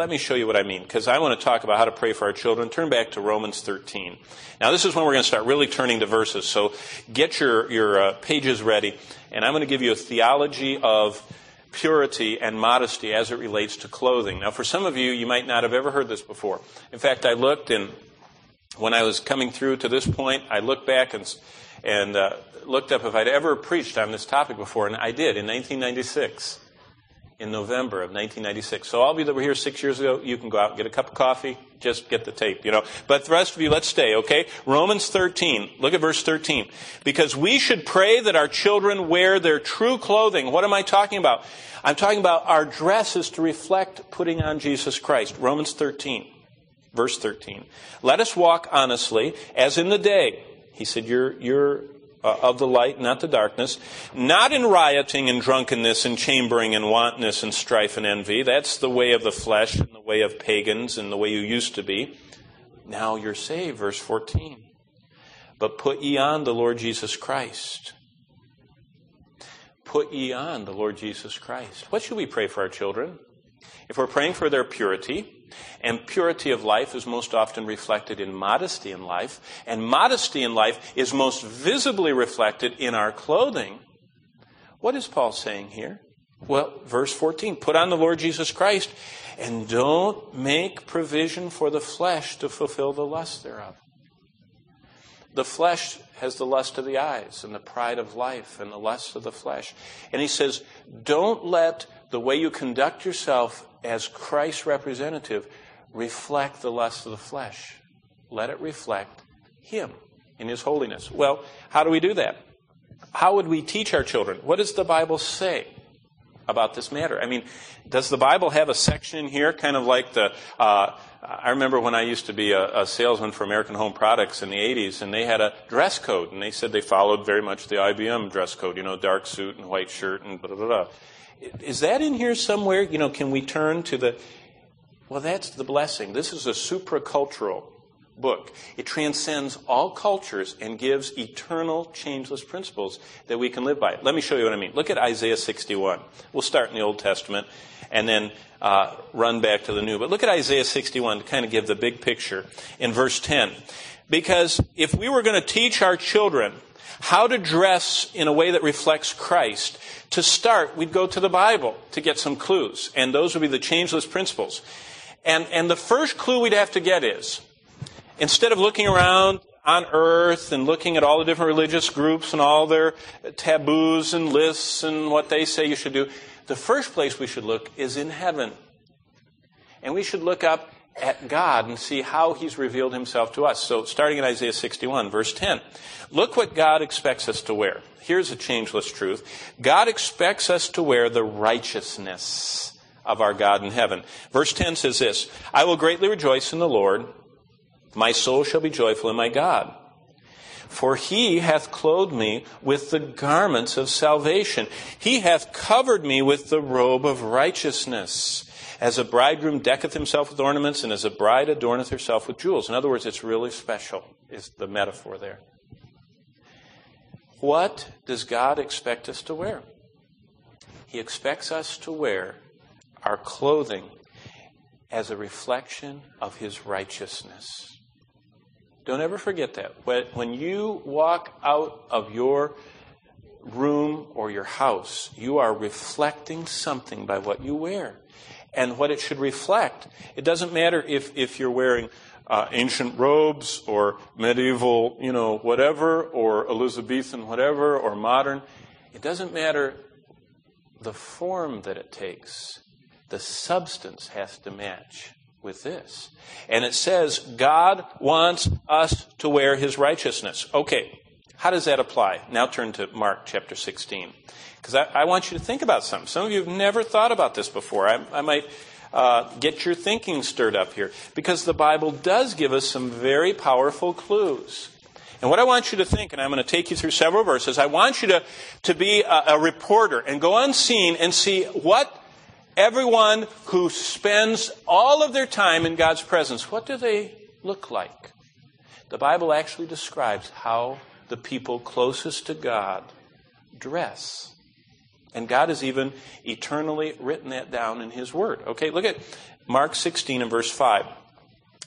Let me show you what I mean, because I want to talk about how to pray for our children. Turn back to Romans 13. Now, this is when we're going to start really turning to verses. So get your, your uh, pages ready, and I'm going to give you a theology of purity and modesty as it relates to clothing. Now, for some of you, you might not have ever heard this before. In fact, I looked, and when I was coming through to this point, I looked back and, and uh, looked up if I'd ever preached on this topic before, and I did in 1996 in November of 1996. So all of you that were here six years ago, you can go out and get a cup of coffee, just get the tape, you know. But the rest of you, let's stay, okay? Romans 13. Look at verse 13. Because we should pray that our children wear their true clothing. What am I talking about? I'm talking about our dress is to reflect putting on Jesus Christ. Romans 13. Verse 13. Let us walk honestly as in the day. He said, you're, you're uh, of the light, not the darkness, not in rioting and drunkenness and chambering and wantonness and strife and envy. That's the way of the flesh and the way of pagans and the way you used to be. Now you're saved, verse 14. But put ye on the Lord Jesus Christ. Put ye on the Lord Jesus Christ. What should we pray for our children? If we're praying for their purity, and purity of life is most often reflected in modesty in life. And modesty in life is most visibly reflected in our clothing. What is Paul saying here? Well, verse 14 put on the Lord Jesus Christ and don't make provision for the flesh to fulfill the lust thereof. The flesh has the lust of the eyes and the pride of life and the lust of the flesh. And he says, don't let the way you conduct yourself as Christ's representative, reflect the lust of the flesh. Let it reflect Him in His holiness. Well, how do we do that? How would we teach our children? What does the Bible say about this matter? I mean, does the Bible have a section in here, kind of like the. Uh, I remember when I used to be a, a, salesman for American Home Products in the 80s, and they had a dress code, and they said they followed very much the IBM dress code, you know, dark suit and white shirt and blah, blah, blah. Is that in here somewhere? You know, can we turn to the. Well, that's the blessing. This is a supracultural book. It transcends all cultures and gives eternal, changeless principles that we can live by. Let me show you what I mean. Look at Isaiah 61. We'll start in the Old Testament and then uh, run back to the New. But look at Isaiah 61 to kind of give the big picture in verse 10. Because if we were going to teach our children how to dress in a way that reflects Christ, to start, we'd go to the Bible to get some clues, and those would be the changeless principles. And, and the first clue we'd have to get is, instead of looking around on earth and looking at all the different religious groups and all their taboos and lists and what they say you should do, the first place we should look is in heaven. And we should look up at God and see how He's revealed Himself to us. So, starting in Isaiah 61, verse 10, look what God expects us to wear. Here's a changeless truth God expects us to wear the righteousness of our God in heaven. Verse 10 says this I will greatly rejoice in the Lord, my soul shall be joyful in my God. For he hath clothed me with the garments of salvation. He hath covered me with the robe of righteousness. As a bridegroom decketh himself with ornaments, and as a bride adorneth herself with jewels. In other words, it's really special, is the metaphor there. What does God expect us to wear? He expects us to wear our clothing as a reflection of His righteousness. Don't ever forget that. When you walk out of your room or your house, you are reflecting something by what you wear and what it should reflect. It doesn't matter if, if you're wearing uh, ancient robes or medieval, you know, whatever, or Elizabethan whatever, or modern. It doesn't matter the form that it takes. The substance has to match with this. And it says God wants us to wear his righteousness. Okay, how does that apply? Now turn to Mark chapter 16. Because I, I, want you to think about something. Some of you have never thought about this before. I, I might uh, get your thinking stirred up here. Because the Bible does give us some very powerful clues. And what I want you to think, and I'm going to take you through several verses, I want you to, to be a, a reporter and go unseen and see what everyone who spends all of their time in God's presence, what do they look like? The Bible actually describes how the people closest to God dress. And God has even eternally written that down in His Word. Okay, look at Mark 16 and verse 5.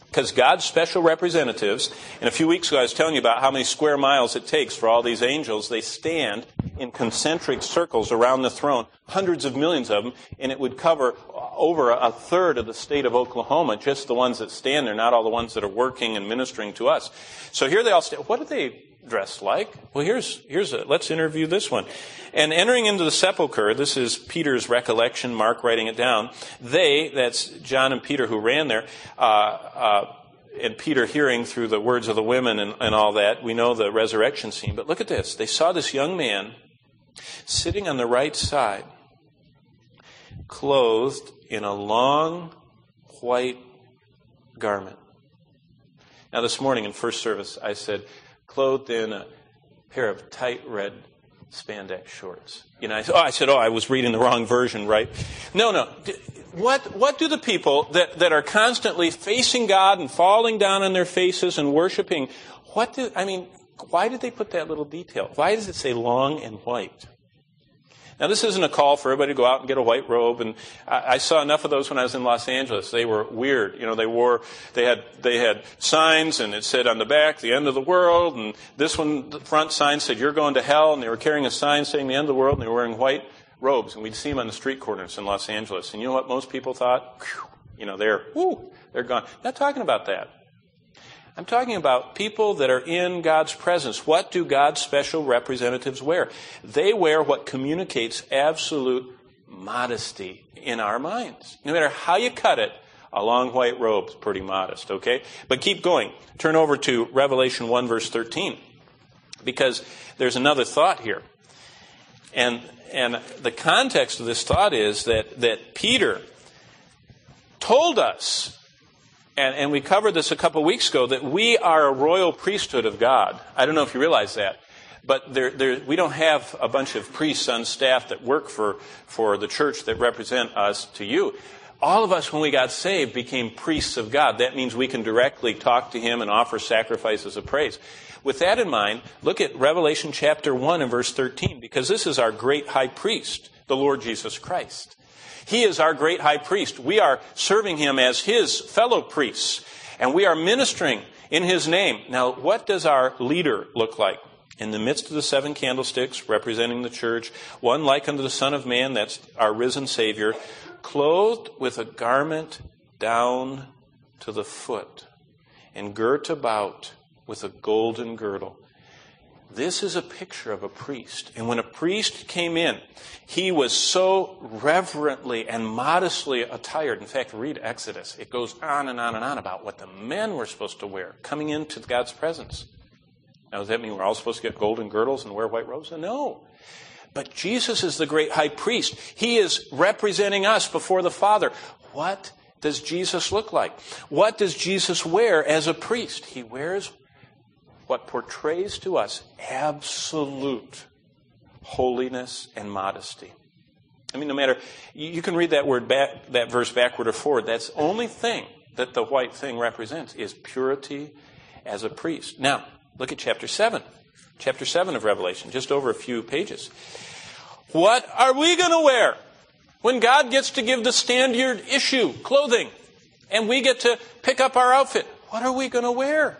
Because God's special representatives, and a few weeks ago I was telling you about how many square miles it takes for all these angels. They stand in concentric circles around the throne, hundreds of millions of them, and it would cover over a third of the state of Oklahoma, just the ones that stand there, not all the ones that are working and ministering to us. So here they all stand. What do they dressed like? Well, here's, here's a, let's interview this one. And entering into the sepulchre, this is Peter's recollection, Mark writing it down. They, that's John and Peter who ran there, uh, uh, and Peter hearing through the words of the women and, and all that, we know the resurrection scene. But look at this. They saw this young man sitting on the right side, clothed in a long white garment. Now, this morning in first service, I said, clothed in a pair of tight red spandex shorts. You know, I, oh, I said, oh, I was reading the wrong version, right? No, no. What, what do the people that, that are constantly facing God and falling down on their faces and worshiping, what do, I mean, why did they put that little detail? Why does it say long and white? Now, this isn't a call for everybody to go out and get a white robe, and I, I, saw enough of those when I was in Los Angeles. They were weird. You know, they wore, they had, they had signs, and it said on the back, the end of the world, and this one, the front sign said, you're going to hell, and they were carrying a sign saying the end of the world, and they were wearing white robes, and we'd see them on the street corners in Los Angeles. And you know what most people thought? You know, they're, whoo, they're gone. Not talking about that. I'm talking about people that are in God's presence. What do God's special representatives wear? They wear what communicates absolute modesty in our minds. No matter how you cut it, a long white robe's pretty modest, okay? But keep going. Turn over to Revelation 1 verse 13. Because there's another thought here. And and the context of this thought is that that Peter told us and, and we covered this a couple weeks ago, that we are a royal priesthood of God. I don't know if you realize that. But there, there, we don't have a bunch of priests on staff that work for, for the church that represent us to you. All of us, when we got saved, became priests of God. That means we can directly talk to Him and offer sacrifices of praise. With that in mind, look at Revelation chapter 1 and verse 13, because this is our great high priest, the Lord Jesus Christ. He is our great high priest. We are serving him as his fellow priests, and we are ministering in his name. Now, what does our leader look like? In the midst of the seven candlesticks representing the church, one like unto the Son of Man, that's our risen Savior, clothed with a garment down to the foot, and girt about with a golden girdle. This is a picture of a priest. And when a priest came in, he was so reverently and modestly attired. In fact, read Exodus. It goes on and on and on about what the men were supposed to wear coming into God's presence. Now, does that mean we're all supposed to get golden girdles and wear white robes? No. But Jesus is the great high priest. He is representing us before the Father. What does Jesus look like? What does Jesus wear as a priest? He wears what portrays to us absolute holiness and modesty. I mean, no matter, you can read that word back, that verse backward or forward. That's the only thing that the white thing represents is purity as a priest. Now, look at chapter 7. Chapter 7 of Revelation, just over a few pages. What are we going to wear when God gets to give the standard issue, clothing, and we get to pick up our outfit? What are we going to wear?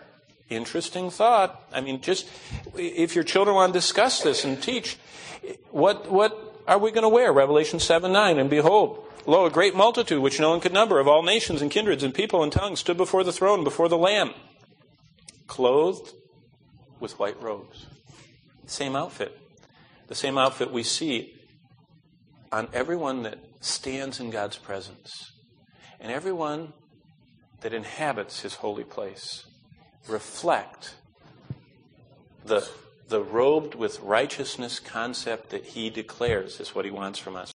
Interesting thought. I mean, just if your children want to discuss this and teach, what, what are we going to wear? Revelation 7 9. And behold, lo, a great multitude which no one could number of all nations and kindreds and people and tongues stood before the throne, before the Lamb, clothed with white robes. Same outfit. The same outfit we see on everyone that stands in God's presence and everyone that inhabits his holy place reflect the, the robed with righteousness concept that he declares is what he wants from us.